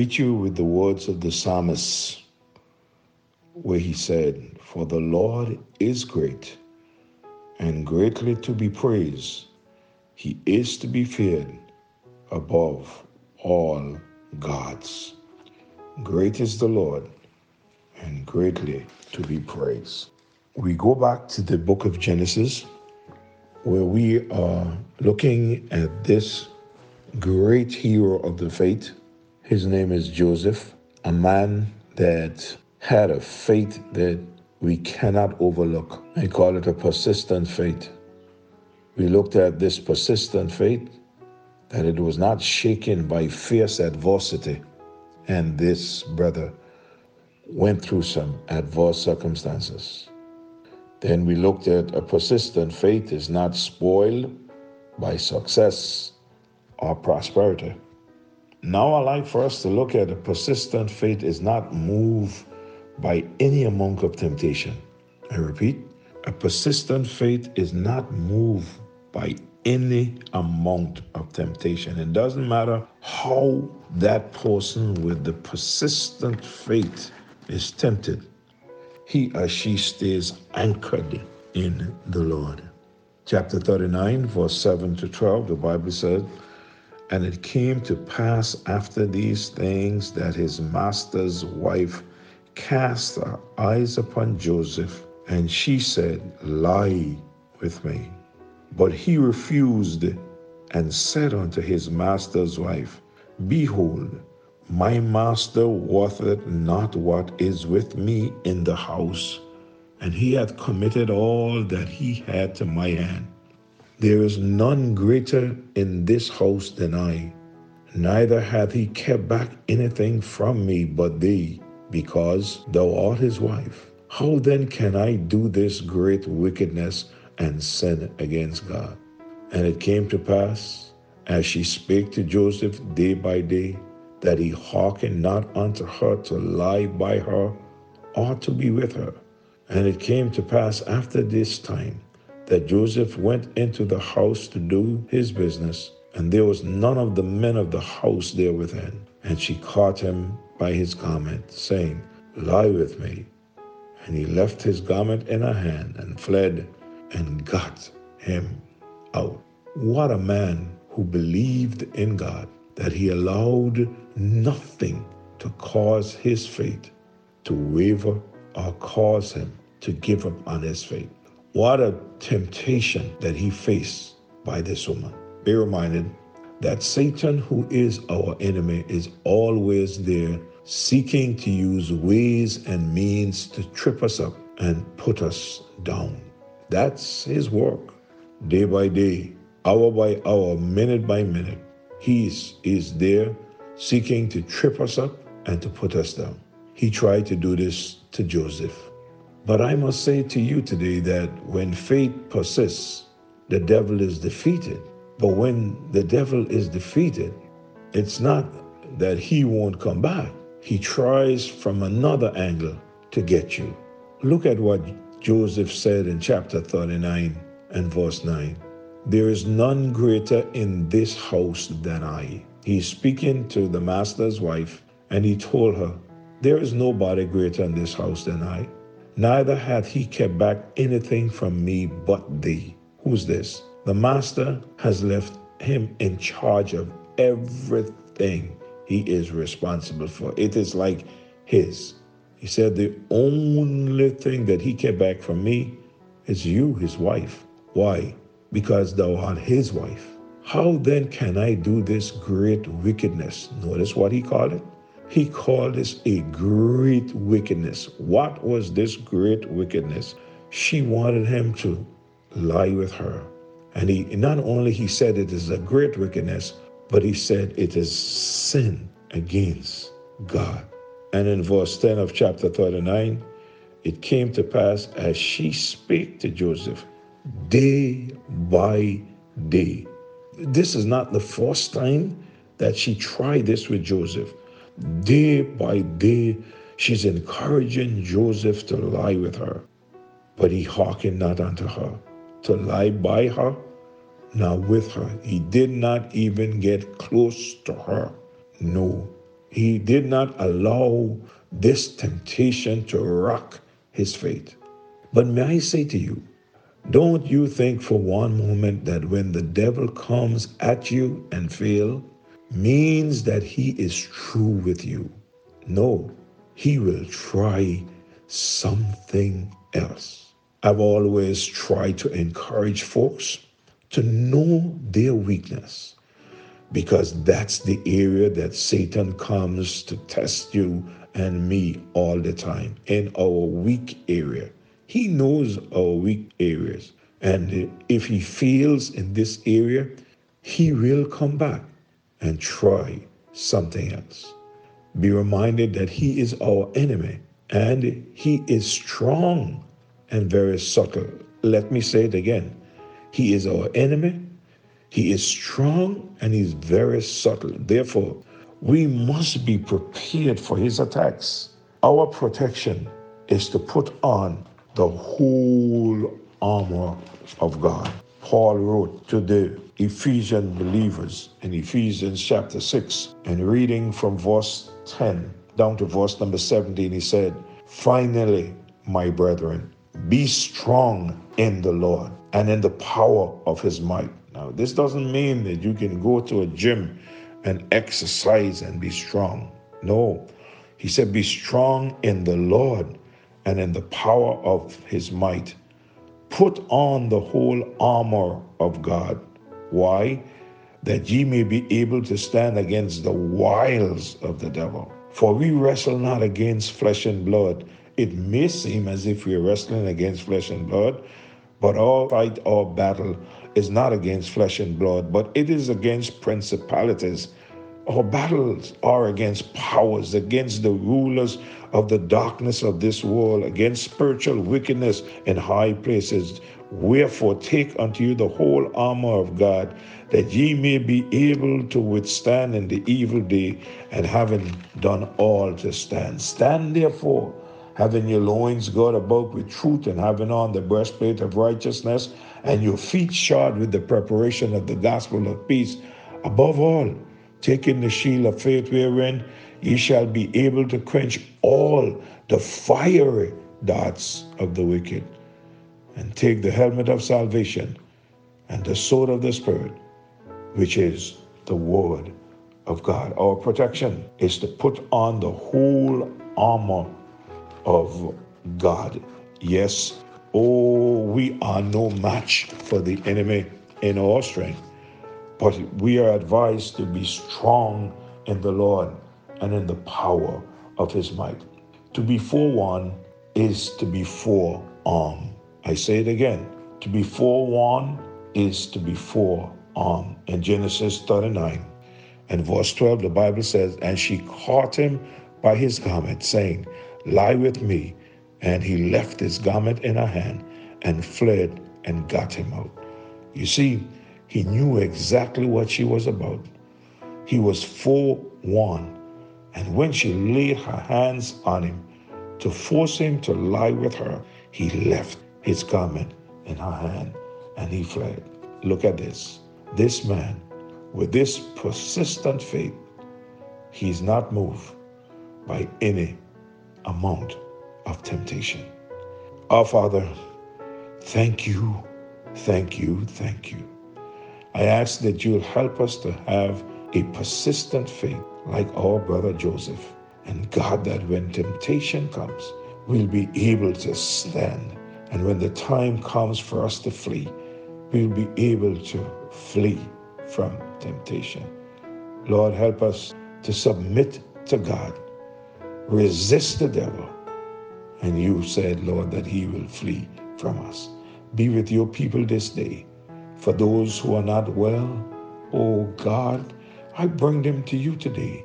greet you with the words of the psalmist, where he said, For the Lord is great and greatly to be praised. He is to be feared above all gods. Great is the Lord and greatly to be praised. We go back to the book of Genesis, where we are looking at this great hero of the faith. His name is Joseph, a man that had a faith that we cannot overlook. I call it a persistent faith. We looked at this persistent faith, that it was not shaken by fierce adversity. And this brother went through some adverse circumstances. Then we looked at a persistent faith is not spoiled by success or prosperity. Now, I like for us to look at a persistent faith is not moved by any amount of temptation. I repeat, a persistent faith is not moved by any amount of temptation. It doesn't matter how that person with the persistent faith is tempted, he or she stays anchored in the Lord. Chapter 39, verse 7 to 12, the Bible says, And it came to pass after these things that his master's wife cast her eyes upon Joseph, and she said, Lie with me. But he refused and said unto his master's wife, Behold, my master wotteth not what is with me in the house, and he hath committed all that he had to my hand. There is none greater in this house than I, neither hath he kept back anything from me but thee, because thou art his wife. How then can I do this great wickedness and sin against God? And it came to pass, as she spake to Joseph day by day, that he hearkened not unto her to lie by her or to be with her. And it came to pass after this time that Joseph went into the house to do his business, and there was none of the men of the house there within. And she caught him by his garment, saying, Lie with me. And he left his garment in her hand and fled and got him out. What a man who believed in God that he allowed nothing to cause his faith to waver or cause him to give up on his faith. What a temptation that he faced by this woman. Be reminded that Satan, who is our enemy, is always there seeking to use ways and means to trip us up and put us down. That's his work, day by day, hour by hour, minute by minute. He is, is there seeking to trip us up and to put us down. He tried to do this to Joseph. But I must say to you today that when faith persists, the devil is defeated. But when the devil is defeated, it's not that he won't come back. He tries from another angle to get you. Look at what Joseph said in chapter 39 and verse 9. There is none greater in this house than I. He's speaking to the master's wife, and he told her, There is nobody greater in this house than I. Neither hath he kept back anything from me but thee. Who's this? The master has left him in charge of everything he is responsible for. It is like his. He said, The only thing that he kept back from me is you, his wife. Why? Because thou art his wife. How then can I do this great wickedness? Notice what he called it. He called this a great wickedness. What was this great wickedness? She wanted him to lie with her. And he not only he said it is a great wickedness, but he said it is sin against God. And in verse 10 of chapter 39, it came to pass as she spake to Joseph day by day this is not the first time that she tried this with Joseph. Day by day, she's encouraging Joseph to lie with her. But he hearkened not unto her, to lie by her, now with her. He did not even get close to her. No, He did not allow this temptation to rock his faith. But may I say to you, don't you think for one moment that when the devil comes at you and fail, means that he is true with you. No, he will try something else. I've always tried to encourage folks to know their weakness because that's the area that Satan comes to test you and me all the time in our weak area. He knows our weak areas. And if he fails in this area, he will come back and try something else. Be reminded that he is our enemy and he is strong and very subtle. Let me say it again. He is our enemy. He is strong and he's very subtle. Therefore, we must be prepared for his attacks. Our protection is to put on the whole armor of God. Paul wrote to the Ephesian believers in Ephesians chapter 6 and reading from verse 10 down to verse number 17, he said, Finally, my brethren, be strong in the Lord and in the power of his might. Now, this doesn't mean that you can go to a gym and exercise and be strong. No, he said, Be strong in the Lord and in the power of his might. Put on the whole armor of God. Why? That ye may be able to stand against the wiles of the devil. For we wrestle not against flesh and blood. It may seem as if we're wrestling against flesh and blood, but our fight, our battle is not against flesh and blood, but it is against principalities our battles are against powers, against the rulers of the darkness of this world, against spiritual wickedness in high places. Wherefore, take unto you the whole armor of God, that ye may be able to withstand in the evil day, and having done all to stand. Stand therefore, having your loins girt about with truth, and having on the breastplate of righteousness, and your feet shod with the preparation of the gospel of peace. Above all, taking the shield of faith wherein ye shall be able to quench all the fiery darts of the wicked, and take the helmet of salvation and the sword of the Spirit, which is the word of God. Our protection is to put on the whole armor of God. Yes, oh, we are no match for the enemy in our strength but we are advised to be strong in the Lord and in the power of his might. To be forewarned is to be forearmed. I say it again. To be forewarned is to be forearmed. In Genesis 39 and verse 12, the Bible says, And she caught him by his garment, saying, Lie with me. And he left his garment in her hand and fled and got him out. You see, he knew exactly what she was about. He was forewarned. And when she laid her hands on him to force him to lie with her, he left his garment in her hand and he fled. Look at this. This man, with this persistent faith, he is not moved by any amount of temptation. Our Father, thank you, thank you, thank you I ask that you'll help us to have a persistent faith like our brother Joseph. And God, that when temptation comes, we'll be able to stand. And when the time comes for us to flee, we'll be able to flee from temptation. Lord, help us to submit to God, resist the devil. And you said, Lord, that he will flee from us. Be with your people this day for those who are not well, oh God, I bring them to you today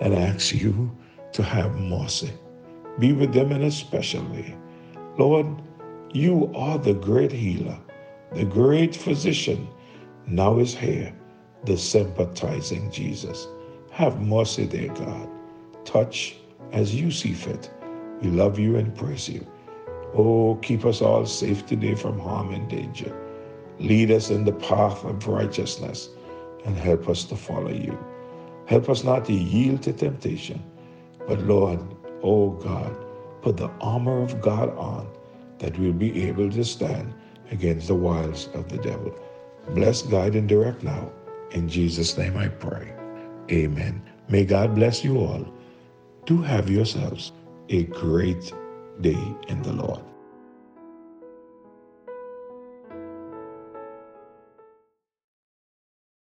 and ask you to have mercy. Be with them in a special way. Lord, you are the great healer, the great physician. Now is here, the sympathizing Jesus. Have mercy, dear God. Touch as you see fit. We love you and praise you. Oh, keep us all safe today from harm and danger. Lead us in the path of righteousness and help us to follow you. Help us not to yield to temptation, but Lord, oh God, put the armor of God on that we'll be able to stand against the wiles of the devil. Bless, guide, and direct now. In Jesus' name I pray. Amen. May God bless you all. Do have yourselves a great day in the Lord.